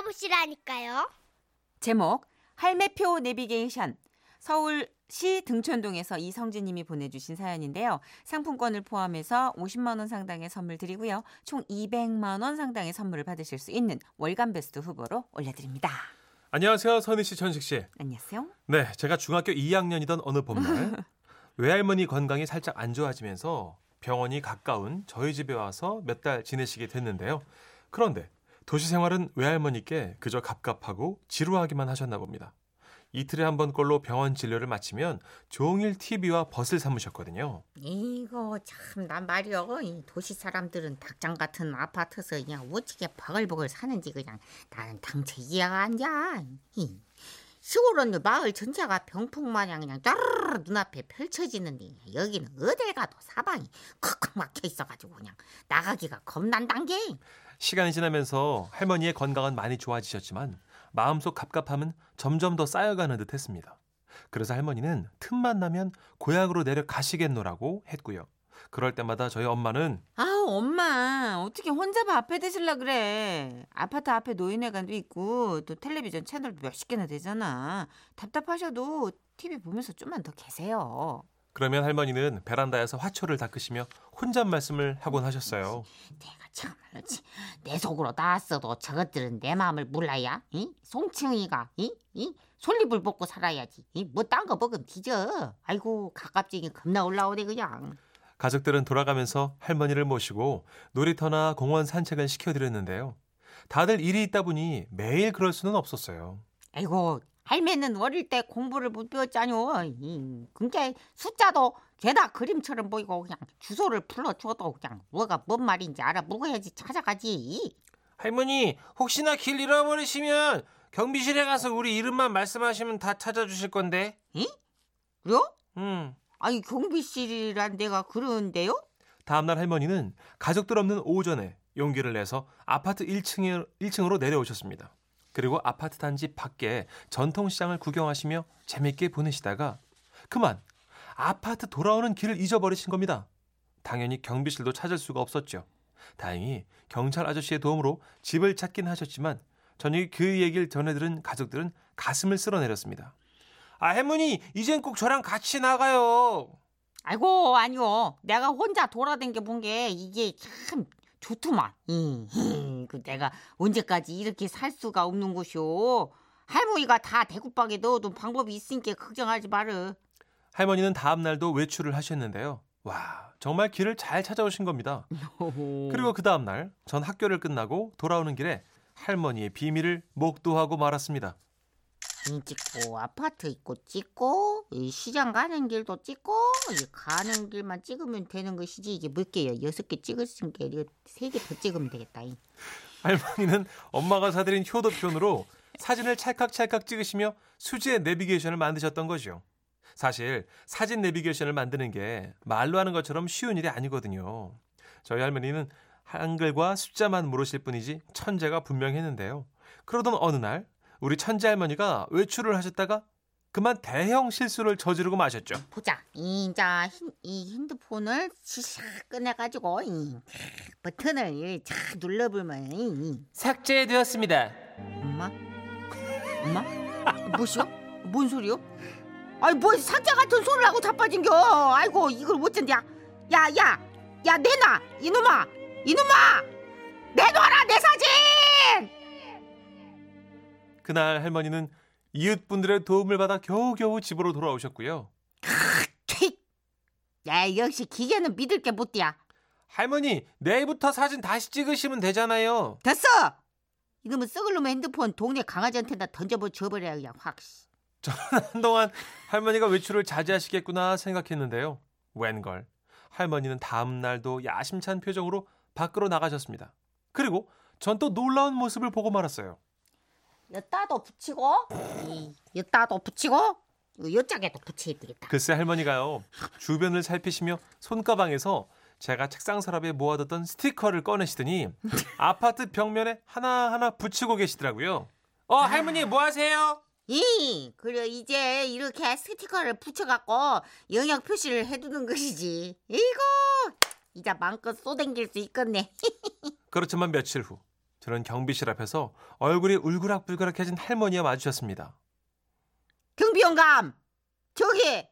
들어보시라니까요. 제목 할매표 내비게이션 서울시 등촌동에서 이성진 님이 보내주신 사연인데요. 상품권을 포함해서 50만 원 상당의 선물 드리고요. 총 200만 원 상당의 선물을 받으실 수 있는 월간 베스트 후보로 올려드립니다. 안녕하세요, 선희 씨, 천식 씨. 안녕하세요. 네, 제가 중학교 2학년이던 어느 봄날 외할머니 건강이 살짝 안 좋아지면서 병원이 가까운 저희 집에 와서 몇 달 지내시게 됐는데요. 그런데 도시 생활은 외할머니께 그저 갑갑하고 지루하기만 하셨나 봅니다. 이틀에 한 번 꼴로 병원 진료를 마치면 종일 TV와 벗을 삼으셨거든요. 이거 참난 말이여 이 도시 사람들은 닭장 같은 아파트에서 그냥 어떻게 버글버글 사는지 그냥 나는 당체 이해가 안 가. 이 시골은 마을 전체가 병풍 마냥 그냥 따르르 눈앞에 펼쳐지는데 여기는 어딜 가도 사방이 콱콱 막혀 있어가지고 그냥 나가기가 겁난단 게. 시간이 지나면서 할머니의 건강은 많이 좋아지셨지만 마음속 갑갑함은 점점 더 쌓여가는 듯 했습니다. 그래서 할머니는 틈만 나면 고향으로 내려가시겠노라고 했고요. 그럴 때마다 저희 엄마는 아우 엄마 어떻게 혼자 밥해 드실라 그래. 아파트 앞에 노인회관도 있고 또 텔레비전 채널도 몇십 개나 되잖아. 답답하셔도 TV 보면서 좀만 더 계세요. 그러면 할머니는 베란다에서 화초를 닦으시며 혼잣 말씀을 하곤 하셨어요. 내가 참말로 치- 내 속으로 나왔어도 저것들은 내 마음을 몰라야 이 송칭이가 이? 이? 솔잎을 먹고 살아야지 뭐딴 거 먹으면 뒤져 아이고 가깝지기 겁나 올라오네 그냥 가족들은 돌아가면서 할머니를 모시고 놀이터나 공원 산책을 시켜드렸는데요. 다들 일이 있다 보니 매일 그럴 수는 없었어요. 아이고 할매는 어릴 때 공부를 못 배웠잖요 이, 그게 숫자도 죄다 그림처럼 보이고 그냥 주소를 불러줘도 그냥 뭐가 뭔 말인지 알아먹어야지 찾아가지 할머니 혹시나 길 잃어버리시면 경비실에 가서 우리 이름만 말씀하시면 다 찾아주실 건데. 그래요? 음. 아니 경비실이란 데가 그런데요? 다음날 할머니는 가족들 없는 오전에 용기를 내서 아파트 1층에, 1층으로 내려오셨습니다. 그리고 아파트 단지 밖에 전통시장을 구경하시며 재밌게 보내시다가 그만 아파트 돌아오는 길을 잊어버리신 겁니다. 당연히 경비실도 찾을 수가 없었죠. 다행히 경찰 아저씨의 도움으로 집을 찾긴 하셨지만 저녁에 그 얘기를 전해들은 가족들은 가슴을 쓸어내렸습니다. 아 할머니 이젠 꼭 저랑 같이 나가요. 아이고 아니요 내가 혼자 돌아댕겨 본 게 이게 참 좋더만 이, 이, 그 내가 언제까지 이렇게 살 수가 없는 곳이오 할머니가 다 대구박에 넣어둔 방법이 있으니까 걱정하지 마르 할머니는 다음 날도 외출을 하셨는데요. 와, 정말 길을 잘 찾아오신 겁니다. 그리고 그 다음 날 전 학교를 끝나고 돌아오는 길에 할머니의 비밀을 목도하고 말았습니다. 이 찍고 아파트 있고 찍고 이 시장 가는 길도 찍고 이 가는 길만 찍으면 되는 것이지 이게 몇 개요 여섯 개 찍었으니까 이거 세개 더 찍으면 되겠다 이. 할머니는 엄마가 사드린 효도편으로 사진을 찰칵찰칵 찍으시며 수지의 내비게이션을 만드셨던 거죠. 사실 사진 내비게이션을 만드는 게 말로 하는 것처럼 쉬운 일이 아니거든요. 저희 할머니는 한글과 숫자만 물으실 뿐이지 천재가 분명했는데요. 그러던 어느 날 우리 천재 할머니가 외출을 하셨다가 그만 대형 실수를 저지르고 마셨죠. 보자. 이자 이 핸드폰을 시작 꺼내가지고 이 버튼을 착 눌러보면 이, 삭제되었습니다. 엄마, 엄마, 뭐시오? 뭔 소리요? 아니 뭐 상자 같은 소리를 하고 자빠진겨. 아이고 이걸 어쩐냐? 야, 야, 야 내놔 이놈아, 이놈아, 내놔라 내 사진. 그날 할머니는 이웃분들의 도움을 받아 겨우겨우 집으로 돌아오셨고요. 킥. 야 역시 기계는 믿을 게못 돼야. 할머니 내일부터 사진 다시 찍으시면 되잖아요. 됐어. 이놈은 썩을 놈의 핸드폰 동네 강아지한테 나 던져버 줘버려 그냥 확. 한동안 할머니가 외출을 자제하시겠구나 생각했는데요. 웬걸. 할머니는 다음 날도 야심찬 표정으로 밖으로 나가셨습니다. 그리고 전 또 놀라운 모습을 보고 말았어요. 여따도 붙이고 이 여따도 붙이고 여짝에도 붙여야 되겠다. 글쎄 할머니가요. 주변을 살피시며 손가방에서 제가 책상 서랍에 모아뒀던 스티커를 꺼내시더니 아파트 벽면에 하나하나 붙이고 계시더라고요. 어 할머니 뭐 하세요? 이 그래 이제 이렇게 스티커를 붙여갖고 영역 표시를 해두는 것이지. 이거 이제 마음껏 쏘댕길 수 있겠네. 그렇지만 며칠 후 저는 경비실 앞에서 얼굴이 울그락불그락해진 할머니와 마주쳤습니다. 경비 영감! 저기!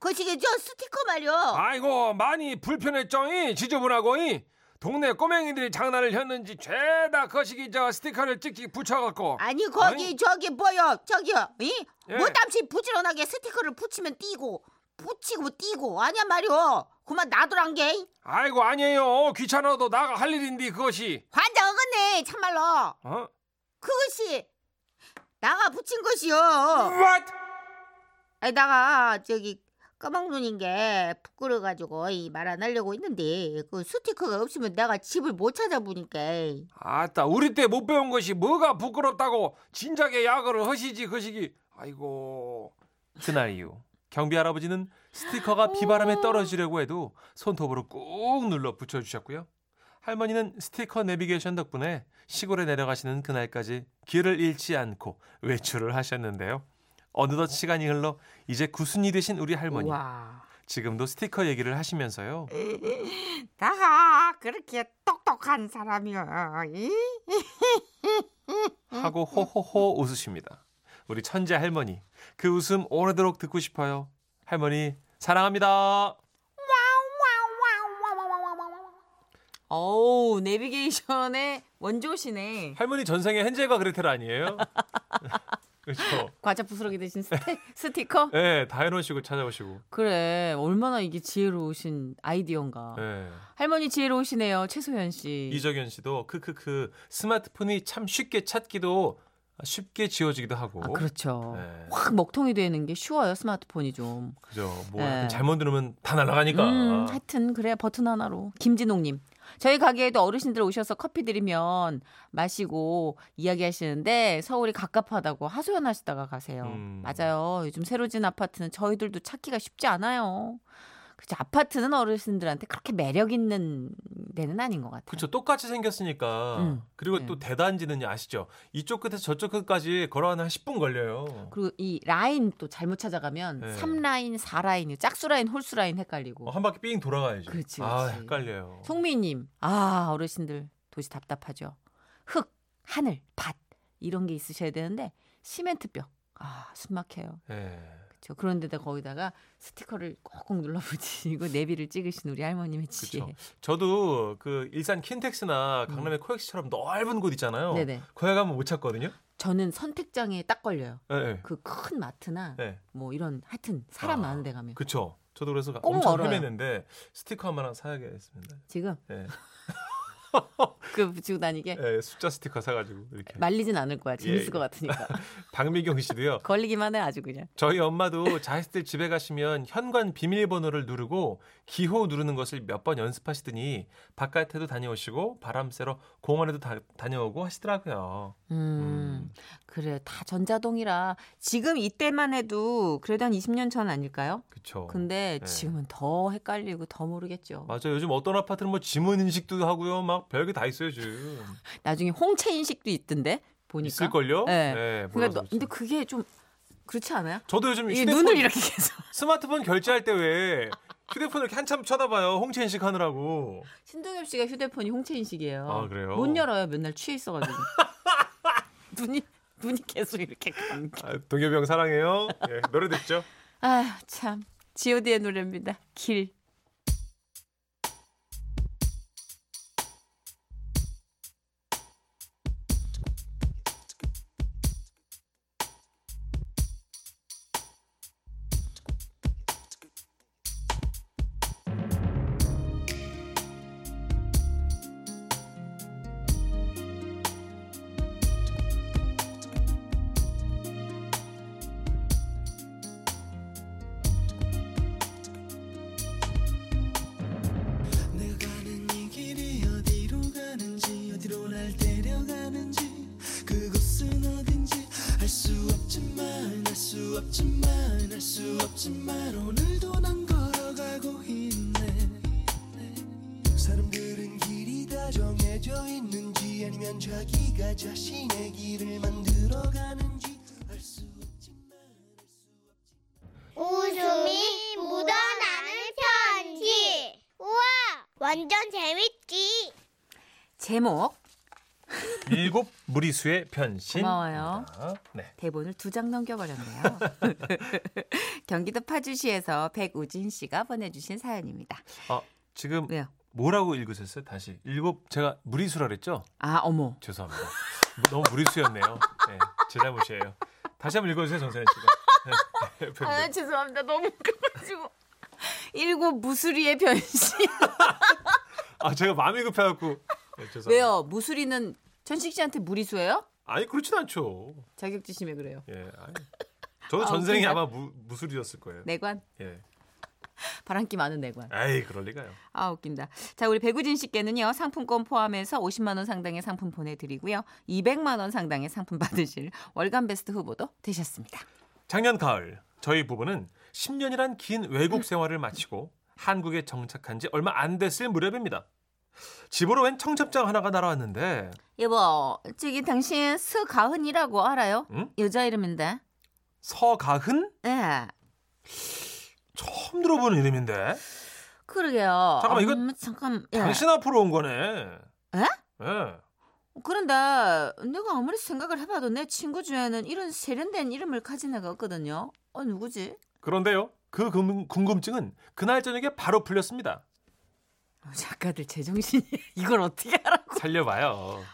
거시기 저 스티커 말이요 아이고 많이 불편했죠이 지저분하고이! 동네 꼬맹이들이 장난을 했는지 죄다 거시기 저 스티커를 찍찍 붙여갖고. 아니 거기 아니. 저기 뭐요? 저기요 이? 예. 뭐땀시 부지런하게 스티커를 붙이면 띄고 붙이고 띄고. 아니야 말이요 그만 놔두란 게 아이고 아니에요. 귀찮아도 나가 할 일인데 그것이. 환장 어긋네 참말로. 어? 그것이 나가 붙인 것이요. What? 아니 나가 저기 까막눈인 게 부끄러가지고 말 안 하려고 했는데 그 스티커가 없으면 내가 집을 못 찾아보니까. 아따 우리 때 못 배운 것이 뭐가 부끄럽다고 진작에 야거를 하시지 거시기. 아이고. 그날 이후 경비 할아버지는 스티커가 비바람에 떨어지려고 해도 손톱으로 꾹 눌러 붙여주셨고요. 할머니는 스티커 내비게이션 덕분에 시골에 내려가시는 그날까지 길을 잃지 않고 외출을 하셨는데요. 어느덧 시간이 흘러 이제 구순이 되신 우리 할머니. 와 지금도 스티커 얘기를 하시면서요. 나가 그렇게 똑똑한 사람이야 이? 하고 호호호 웃으십니다. 우리 천재 할머니. 그 웃음 오래도록 듣고 싶어요. 할머니 사랑합니다. 어우, 내비게이션의 원조시네. 할머니 전생에 헨젤과 그레텔 아니에요? 그렇죠. 과자 부스러기 대신 스티, 스티커? 네, 다 해놓으시고 찾아오시고. 그래, 얼마나 이게 지혜로우신 아이디어인가. 네. 할머니 지혜로우시네요, 최소연 씨. 이정현 씨도 크크크 스마트폰이 참 쉽게 찾기도 쉽게 지워지기도 하고. 아, 그렇죠. 네. 확 먹통이 되는 게 쉬워요, 스마트폰이 좀. 그죠. 뭐 네. 잘못 누르면 다 날아가니까. 음, 하여튼 그래 버튼 하나로. 김진옥님. 저희 가게에도 어르신들 오셔서 커피 드리면 마시고 이야기하시는데 서울이 갑갑하다고 하소연하시다가 가세요. 음. 맞아요. 요즘 새로 진 아파트는 저희들도 찾기가 쉽지 않아요. 그죠 아파트는 어르신들한테 그렇게 매력 있는 데는 아닌 것 같아요. 그렇죠. 똑같이 생겼으니까. 음, 그리고 네. 또 대단지는요, 아시죠? 이쪽 끝에서 저쪽 끝까지 걸어가는 한 10분 걸려요. 그리고 이 라인 또 잘못 찾아가면 네. 3라인, 4라인, 짝수 라인, 홀수 라인 헷갈리고. 어, 한 바퀴 삥 돌아가야지. 그렇지, 아, 그렇지. 헷갈려요. 송미님, 아 어르신들 도시 답답하죠. 흙, 하늘, 밭 이런 게 있으셔야 되는데 시멘트벽, 아 숨막혀요. 예. 그렇죠. 그런데다 거기다가 스티커를 꼭꼭 눌러 붙이고 내비를 찍으신 우리 할머님의 지혜. 그렇죠. 저도 그 일산 킨텍스나 강남의 코엑스처럼 넓은 곳 있잖아요. 음. 네네. 거기 가면 못 찾거든요. 저는 선택장에 딱 걸려요. 예, 예. 그큰 마트나 네. 뭐 이런 하여튼 사람 아, 많은 데 가면 그렇죠. 저도 그래서 꼭 엄청 얼어요. 헤맸는데 스티커 하나 사야겠습니다. 지금 예. 그 붙이고 다니게 예, 숫자 스티커 사가지고 이렇게. 말리진 않을 거야. 재밌을 예, 것 예. 같으니까. 박미경 씨도요. 걸리기만 해 아주 그냥. 저희 엄마도 자식들 집에 가시면 현관 비밀번호를 누르고 기호 누르는 것을 몇 번 연습하시더니 바깥에도 다녀오시고 바람 쐬러 공원에도 다, 다녀오고 하시더라고요. 음, 그래 다 전자동이라 지금 이때만 해도 그래도 한 20년 전 아닐까요? 그렇죠. 근데 네. 지금은 더 헷갈리고 더 모르겠죠. 맞아요. 요즘 어떤 아파트는 뭐 지문 인식도 하고요. 막 별게 다 있어요, 지금. 나중에 홍채 인식도 있던데 보니까. 있을걸요? 네. 네, 그러니까 너- 근데 그렇지. 그게 좀 그렇지 않아요? 저도 요즘 휴대폰, 눈을 이렇게 계속 스마트폰 결제할 때 왜 휴대폰을 이렇게 한참 쳐다봐요. 홍채 인식 하느라고. 신동엽 씨가 휴대폰이 홍채 인식이에요. 아, 그래요? 못 열어요. 맨날 취해 있어가지고 눈이 눈이 계속 이렇게 감겨. 아, 동엽이 형 사랑해요. 예, 노래 듣죠. 아휴 참 G.O.D의 노래입니다. 길. 수 없지만 알수 없지만 오늘도 난 걸어가고 있네 사람들은 길이 다 정해져 있는지 아니면 자기가 자신의 길을 만들어 가는지 알 수 없지만 웃음이 묻어나는 편지. 우와, 완전 재밌지. 제목 일곱 무리수의 변신. 고마워요. 네. 대본을 두 장 넘겨버렸네요. 경기도 파주시에서 백우진 씨가 보내주신 사연입니다. 어, 지금 왜요? 뭐라고 읽으셨어요? 다시. 일곱 제가 무리수라 그랬죠? 아 어머. 죄송합니다. 너무 무리수였네요. 네, 제 잘못이에요. 다시 한번 읽어주세요, 정선혜 씨가. 네, 네, 아 죄송합니다. 너무 웃겨가지고. 일곱 무수리의 변신. 아, 제가 마음이 급해갖고. 네. 왜요? 무수리는 천식 씨한테 무리수예요? 아니, 그렇진 않죠. 자격지심에 그래요. 예. 아니. 저도 아, 전생이 웃긴다. 아마 무, 무술이었을 거예요. 내관. 예. 바람기 많은 내관. 에이, 그럴 리가요. 아 웃긴다. 자 우리 백우진 씨께는요 상품권 포함해서 50만 원 상당의 상품 보내 드리고요 200만 원 상당의 상품 받으실 월간 베스트 후보도 되셨습니다. 작년 가을 저희 부부는 10년이란 긴 외국 생활을 마치고 한국에 정착한 지 얼마 안 됐을 무렵입니다. 집으로 웬 청첩장 하나가 날아왔는데 여보 저기 당신 서가은이라고 알아요? 응? 여자 이름인데. 서가흔? 예. 처음 들어보는 이름인데 그러게요. 잠깐만, 이거 음, 잠깐. 예. 당신 앞으로 온 거네. 에? 예. 그런데 내가 아무리 생각을 해봐도 내 친구 중에는 이런 세련된 이름을 가진 애가 없거든요. 어 누구지? 그런데요. 그 궁- 궁금증은 그날 저녁에 바로 풀렸습니다. 어, 작가들 제정신이 이걸 어떻게 하라고? 살려봐요.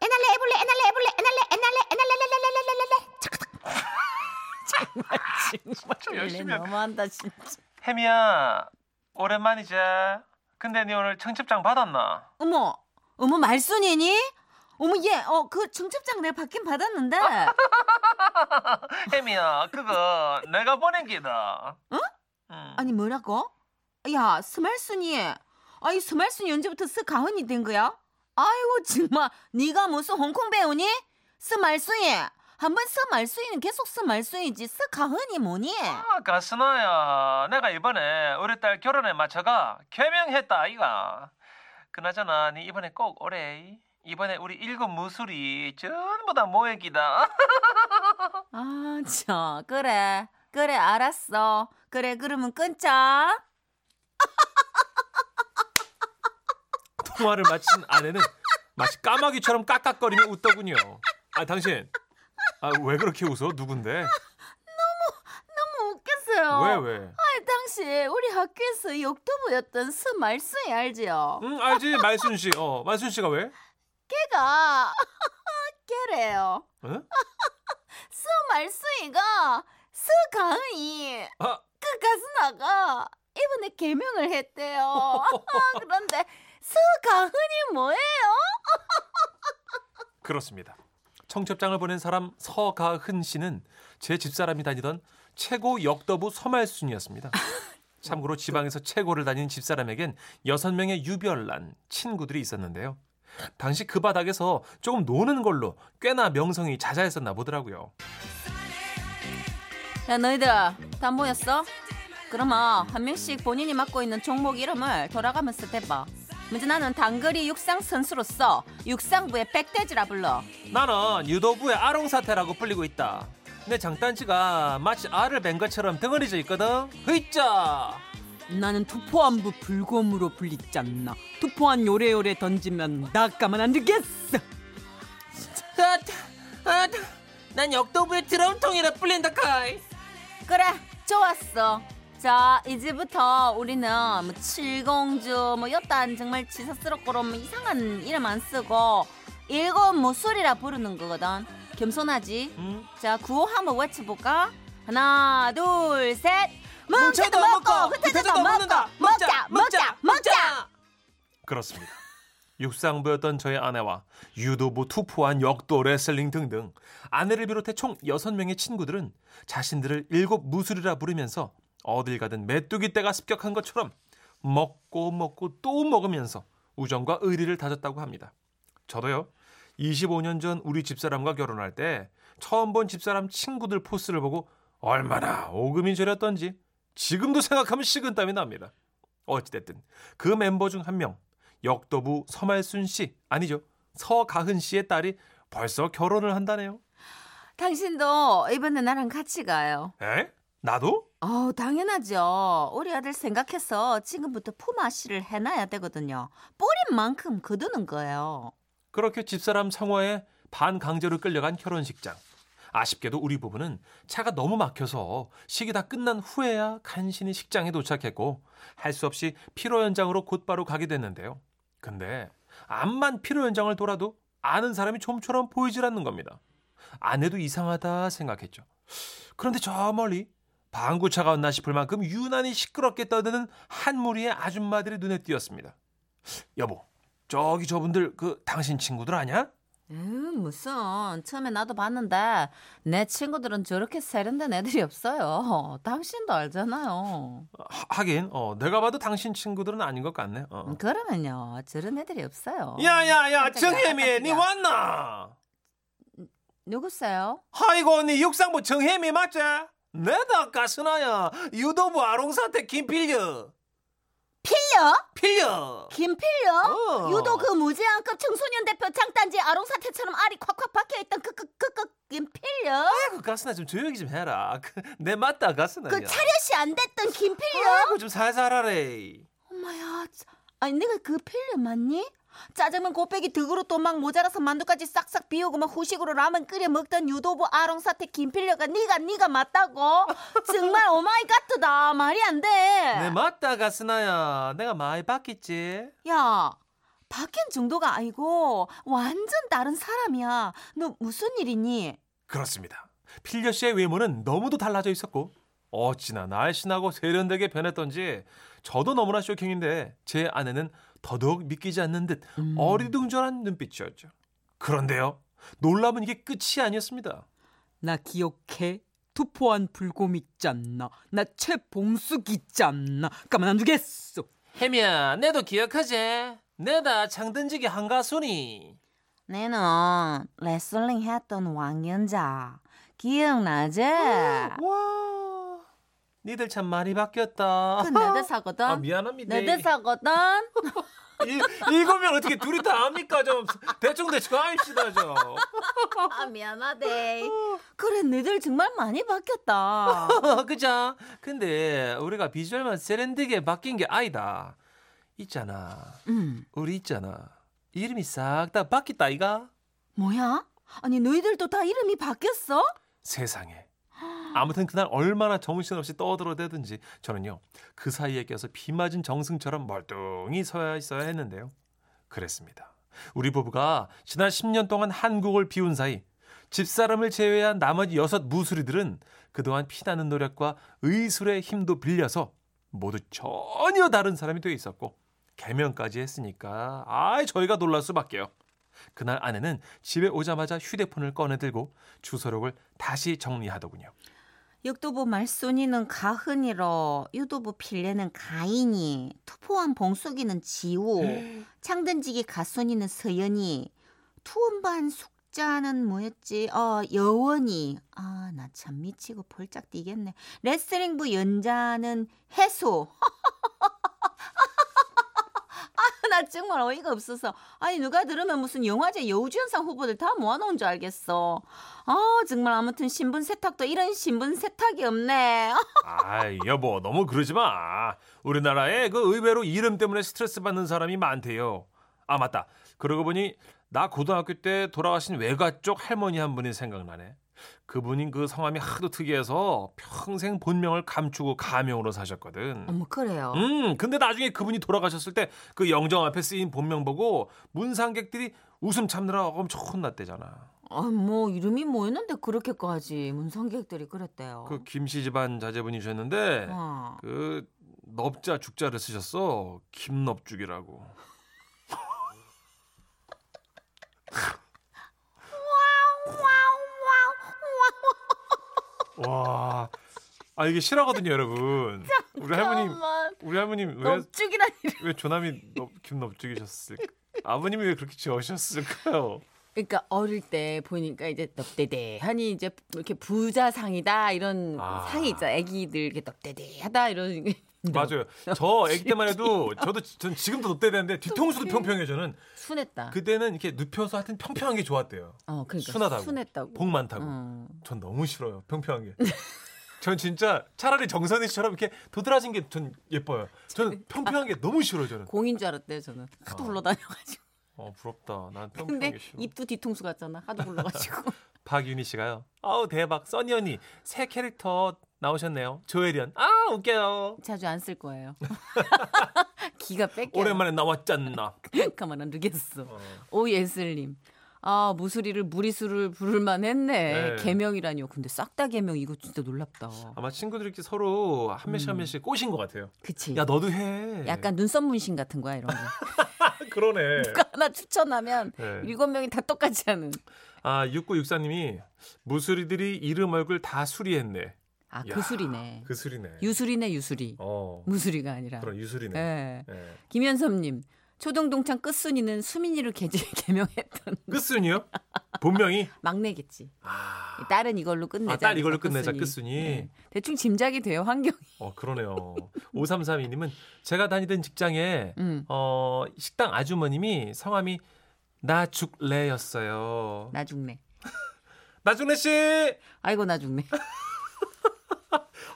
에날레 에볼레 에날레 에볼레 에날레 에날레 에날레 정말 열심히 하- 너무한다 진짜. 혜미야, 오랜만이지. 근데 니 오늘 청첩장 받았나? 어머, 어머 말순이니? 어머 얘, 어 그 청첩장 내가 받긴 받았는데. 혜미야, 그거 내가 보낸 기다. 응? 응. 아니 뭐라고? 야 서말순이, 아이 서말순이 언제부터 서가은이 된 거야? 아이고 정말 네가 무슨 홍콩 배우니? 서말순이. 한번 서말순이는 계속 서말순이지 서가은이 뭐니? 아, 가스나야. 내가 이번에 우리 딸 결혼에 맞춰가 개명했다, 아이가. 그나저나, 니 이번에 꼭 오래. 이번에 우리 일곱 무수리 전부 다 모일 기다. 아, 저 그래. 그래, 알았어. 그래, 그러면 끊자. 통화를 마친 아내는 마치 까마귀처럼 깍깍거리며 웃더군요. 아, 당신. 아, 왜 그렇게 웃어? 누군데? 너무 웃겼어요. 왜, 왜? 아이, 당시 우리 학교에서 역도부였던 스말순이 알지요? 응, 알지. 말순 씨. 어, 말순 씨가 왜? 걔가 걔래요. 응? 스말순이가 스가은이 아, 그 가수나가 이번에 개명을 했대요. 그런데 스가은이 뭐예요? 그렇습니다. 청첩장을 보낸 사람 서가흔 씨는 제 집사람이 다니던 최고 역도부 서말순이었습니다. 참고로 지방에서 최고를 다닌 집사람에겐 여섯 명의 유별난 친구들이 있었는데요. 당시 그 바닥에서 조금 노는 걸로 꽤나 명성이 자자했었나 보더라고요. 야 너희들 다 모였어? 그러면 한 명씩 본인이 맡고 있는 종목 이름을 돌아가면서 대봐. 먼저 나는 단거리 육상 선수로서 육상부의 백대지라 불러. 나는 유도부의 아롱사태라고 불리고 있다. 내 장단지가 마치 알을 벤 것처럼 덩어리져 있거든. 흐이짜! 나는 투포한부 불곰으로 불리잖나. 투포한 요래요래 던지면 낚아만 안 되겠어. 난 역도부의 드럼통이라 불린다 카이. 그래, 좋았어. 자, 이제부터 우리는 뭐 칠공주, 뭐 여딴 정말 지사스럽고 뭐 이상한 이름 안 쓰고 일곱 무술이라 부르는 거거든. 겸손하지? 응? 자, 구호 한번 외쳐볼까? 하나, 둘, 셋. 뭉쳐도 먹고, 흩어져도 먹고, 먹는다. 먹자, 먹자, 먹자. 그렇습니다. 육상부였던 저의 아내와 유도부, 투포한 역도, 레슬링 등등 아내를 비롯해 총 6명의 친구들은 자신들을 일곱 무술이라 부르면서 어딜 가든 메뚜기 떼가 습격한 것처럼 먹고 먹고 또 먹으면서 우정과 의리를 다졌다고 합니다. 저도요. 25년 전 우리 집사람과 결혼할 때 처음 본 집사람 친구들 포스를 보고 얼마나 오금이 저렸던지 지금도 생각하면 식은땀이 납니다. 어찌됐든 그 멤버 중 한 명 역도부 서말순 씨 아니죠 서가흔 씨의 딸이 벌써 결혼을 한다네요. 당신도 이번에 나랑 같이 가요. 에? 나도? 어, 당연하죠. 우리 아들 생각해서 지금부터 품앗이를 해놔야 되거든요. 뿌린 만큼 거두는 거예요. 그렇게 집사람 성화에 반강제로 끌려간 결혼식장. 아쉽게도 우리 부부는 차가 너무 막혀서 식이 다 끝난 후에야 간신히 식장에 도착했고 할 수 없이 피로 연장으로 곧바로 가게 됐는데요. 근데 암만 피로 연장을 돌아도 아는 사람이 좀처럼 보이질 않는 겁니다. 아내도 이상하다 생각했죠. 그런데 저 멀리 방구차가 왔나 싶을 만큼 유난히 시끄럽게 떠드는 한 무리의 아줌마들이 눈에 띄었습니다. 여보, 저기 저분들 그 당신 친구들 아냐? 음, 무슨 처음에 나도 봤는데 내 친구들은 저렇게 세련된 애들이 없어요. 당신도 알잖아요. 하- 하긴 어, 내가 봐도 당신 친구들은 아닌 것 같네. 어. 음, 그러면요 저런 애들이 없어요. 야야야 정혜미 니. 왔나? 누구세요? 아이고 니 육상부 정혜미 맞지? 내다 가스나야 유도부 아롱사태 김필려 필려? 필려 김필려? 어. 유도 그 무제한급 청소년 대표 장단지 아롱사태처럼 알이 콱콱 박혀있던 그 그 그 그 김필려? 아이고 가스나 좀 조용히 좀 해라 그, 내 맞다 가스나 그 차렷이 안 됐던 김필려? 아이고 좀 살살 하래 엄마야, 자- 아니 내가 그 필려 맞니? 짜장면 곱빼기 득으로 또막 모자라서 만두까지 싹싹 비우고 막 후식으로 라면 끓여 먹던 유도부 아롱사태 김필려가 네가 네가 맞다고? 정말 오마이갓다 말이 안 돼. 내 맞다 가스나야 내가 많이 바뀌지 야, 바뀐 정도가 아니고 완전 다른 사람이야. 너 무슨 일이니? 그렇습니다 필려 씨의 외모는 너무도 달라져 있었고 어찌나 날씬하고 세련되게 변했던지 저도 너무나 쇼킹인데 제 아내는 더더욱 믿기지 않는 듯 어리둥절한 눈빛이었죠. 그런데요. 놀라면 이게 끝이 아니었습니다. 나 기억해. 투포한 불곰 있잖나. 나 최봉숙 있잖나. 가만 안 두겠어. 혜미야, 내도 기억하지? 내다 창든지기 한가순이. 내는 레슬링 했던 왕연자. 기억나지? 와, 니들 참 많이 바뀌었다. 그 내 대 사거든. 아, 미안합니다. 내 대 사거든. 이, 이거면 어떻게 둘이 다 합니까? 좀 대충 대충 합시다 좀. 아 미안하대. 그래 너희들 정말 많이 바뀌었다. 그죠? 근데 우리가 비주얼만 세련되게 바뀐 게 아니다. 있잖아. 음 우리 있잖아. 이름이 싹 다 바뀌었다 이가? 뭐야? 아니 너희들도 다 이름이 바뀌었어? 세상에. 아무튼 그날 얼마나 정신없이 떠들어대든지 저는요 그 사이에 껴서 비 맞은 정승처럼 멀뚱히 서야 있어야 했는데요. 그랬습니다. 우리 부부가 지난 10년 동안 한국을 비운 사이 집사람을 제외한 나머지 여섯 무수리들은 그동안 피나는 노력과 의술의 힘도 빌려서 모두 전혀 다른 사람이 되어 있었고 개명까지 했으니까 아이 저희가 놀랄 수밖에요. 그날 아내는 집에 오자마자 휴대폰을 꺼내들고 주소록을 다시 정리하더군요. 역도부 말순이는 가흔이로 유도부 필레는 가인이 투포한 봉숙이는 지우 창든지기 가순이는 서연이 투음반 숙자는 뭐였지? 어 여원이. 아 나 참 미치고 벌짝 뛰겠네. 레슬링부 연자는 해소. 아, 나 정말 어이가 없어서 아니 누가 들으면 무슨 영화제 여우주연상 후보들 다 모아놓은 줄 알겠어 아 정말 아무튼 신분 세탁도 이런 신분 세탁이 없네 아이 여보 너무 그러지 마. 우리나라에 그 의외로 이름 때문에 스트레스 받는 사람이 많대요. 아 맞다. 그러고 보니 나 고등학교 때 돌아가신 외가 쪽 할머니 한 분이 생각나네. 그분이 그 성함이 하도 특이해서 평생 본명을 감추고 가명으로 사셨거든. 어머 그래요 음, 근데 나중에 그분이 돌아가셨을 때 그 영정 앞에 쓰인 본명 보고 문상객들이 웃음 참느라 엄청 혼났대잖아. 아 뭐 이름이 뭐였는데 그렇게까지 문성객들이 그랬대요 그 김씨 집안 자제분이셨는데 어. 그 넙자 죽자를 쓰셨어. 김넙죽이라고. 와. 아 이게 실화거든요, 여러분. 우리 할머님, 우리 할머님 왜, 넙죽이란 이름 왜 조남이 넙, 김넙죽이셨을까? 아버님이 왜 그렇게 지으셨을까요? 그러니까 어릴 때 보니까 이제 넙대대하니 이제 이렇게 부자상이다 이런 아. 상이 있잖아 애기들 이렇게 넙대대하다 이런 맞아요. 저 아기 때만 해도 저도 전 지금도 넙대대는데 뒤통수도 평평해요. 저는 순했다 그때는 이렇게 눕혀서 하여튼 평평한 게 좋았대요. 어 그러니까 순하다고. 순했다고 복 많다고. 어. 전 너무 싫어요. 평평한 게. 전 진짜 차라리 정선희 씨처럼 이렇게 도드라진 게 전 예뻐요. 저는 평평한 게 너무 싫어요. 저는. 공인 줄 알았대요 저는 하도 어. 불러다녀가지고 어 부럽다. 난 근데 평평하게 싫어. 입도 뒤통수 같잖아. 하도 불러가지고. 박윤희 씨가요. 아우 대박. 써니 언니 새 캐릭터 나오셨네요. 조혜련. 아 웃겨요. 자주 안 쓸 거예요. 기가 뺏겨. 오랜만에 나왔잖나. 가만 안 두겠어. 어. 오예슬님. 아 무수리를 무리수를 부를만 했네. 네. 개명이라니요. 근데 싹 다 개명 이거 진짜 놀랍다. 아마 친구들끼리 서로 한 명씩 한 음. 명씩 꼬신 것 같아요. 그치. 야 너도 해. 약간 눈썹 문신 같은 거야 이런 거. 그러네. 누가 하나 추천하면 네. 일곱 명이 다 똑같이 하는. 아 6964님이 무수리들이 이름 얼굴 다 수리했네. 아 야, 그 술이네. 그 수리네. 유술이네 유술이. 어 무술이가 아니라. 그런 유술이네. 예. 예. 김현섭님. 초등동창 끝순이는 수민이로 개, 개명했던 끝순이요? 본명이? 막내겠지. 아, 딸은 이걸로 끝내자. 아, 딸 이걸로 끝내자 끝순이. 네. 대충 짐작이 돼요 환경이. 어 그러네요. 5332님은 제가 다니던 직장에 음. 어 식당 아주머님이 성함이 나죽래였어요. 나. 나죽래 씨. 아이고 나 죽네.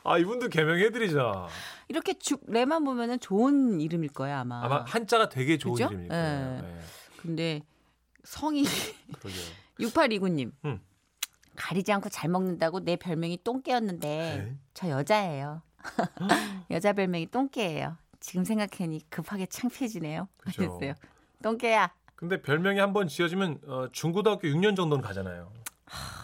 아 이분도 개명해드리자. 이렇게 죽레만 보면은 좋은 이름일 거야 아마. 아마 한자가 되게 좋은 그죠? 이름일 거예요. 예. 네. 근데 성이 그러게요. 6829님. 음. 가리지 않고 잘 먹는다고 내 별명이 똥개였는데 네. 저 여자예요. 여자 별명이 똥개예요. 지금 생각하니 급하게 창피해지네요. 그죠. 그랬어요. 똥개야. 근데 별명이 한 번 지어지면 어, 중고등학교 6년 정도는 가잖아요.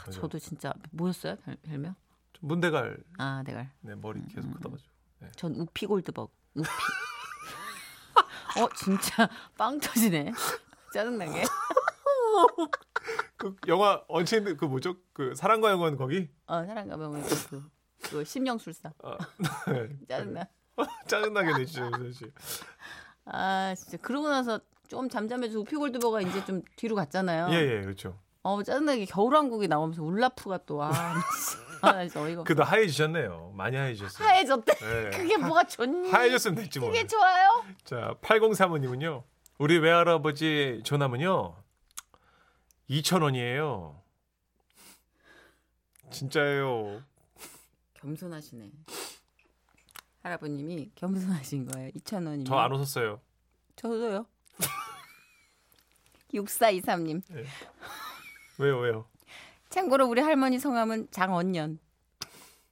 그죠? 저도 진짜 뭐였어요 별, 별명? 문대갈 아 내가 네, 머리 계속 음. 크다가지고. 전 우피 골드버그. 우피. 어 진짜 빵 터지네. 짜증나게. 그 영화 Unchained 그 뭐죠? 그 사랑과 영혼 거기 어 사랑 가면 그, 그 심령술사. 네. 짜증나. 짜증나게 윤선 씨. 아 진짜 그러고 나서 좀 잠잠해서 우피 골드버가 이제 좀 뒤로 갔잖아요. 예, 예, 그렇죠. 어 짜증나게 겨울왕국이 나오면서 울라프가 또 아, 아 진짜 어이가 없어. 그도 하얘지셨네요. 많이 하얘지셨어요. 하얘졌대. 네. 그게 뭐가 좋니? 하얘졌으면 됐지 뭐. 그게 좋아요? 자, 8035님은요. 우리 외할아버지 전함은요. 2,000원이에요. 진짜예요. 겸손하시네. 할아버님이 겸손하신 거예요. 2천 원이면. 저 안 웃었어요. 저도요. 6423님. 왜요, 왜요? 참고로 우리 할머니 성함은 장언년.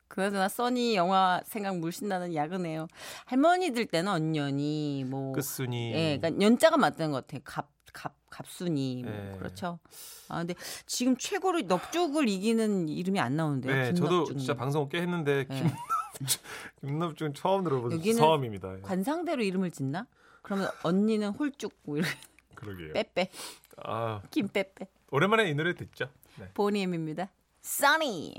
그나저나 써니 영화 생각 물씬 나는 야근해요. 할머니들 때는 언년이 뭐 끝순이. 예, 그러니까 연자가 맞는 것 같아요. 갑, 갑, 갑순이 뭐 예. 그렇죠. 아 근데 지금 최고로 넙죽을 이기는 이름이 안 나오는데요. 네, 저도. 진짜 방송 꽤 했는데 네. 김 김납중 처음 들어본 여기는 성함입니다. 예. 관상대로 이름을 짓나? 그러면 언니는 홀쭉 뭐 이렇게 그러게요. 빼빼 아, 김빼빼 오랜만에 이 노래 듣죠. 네. 보니엠입니다. 써니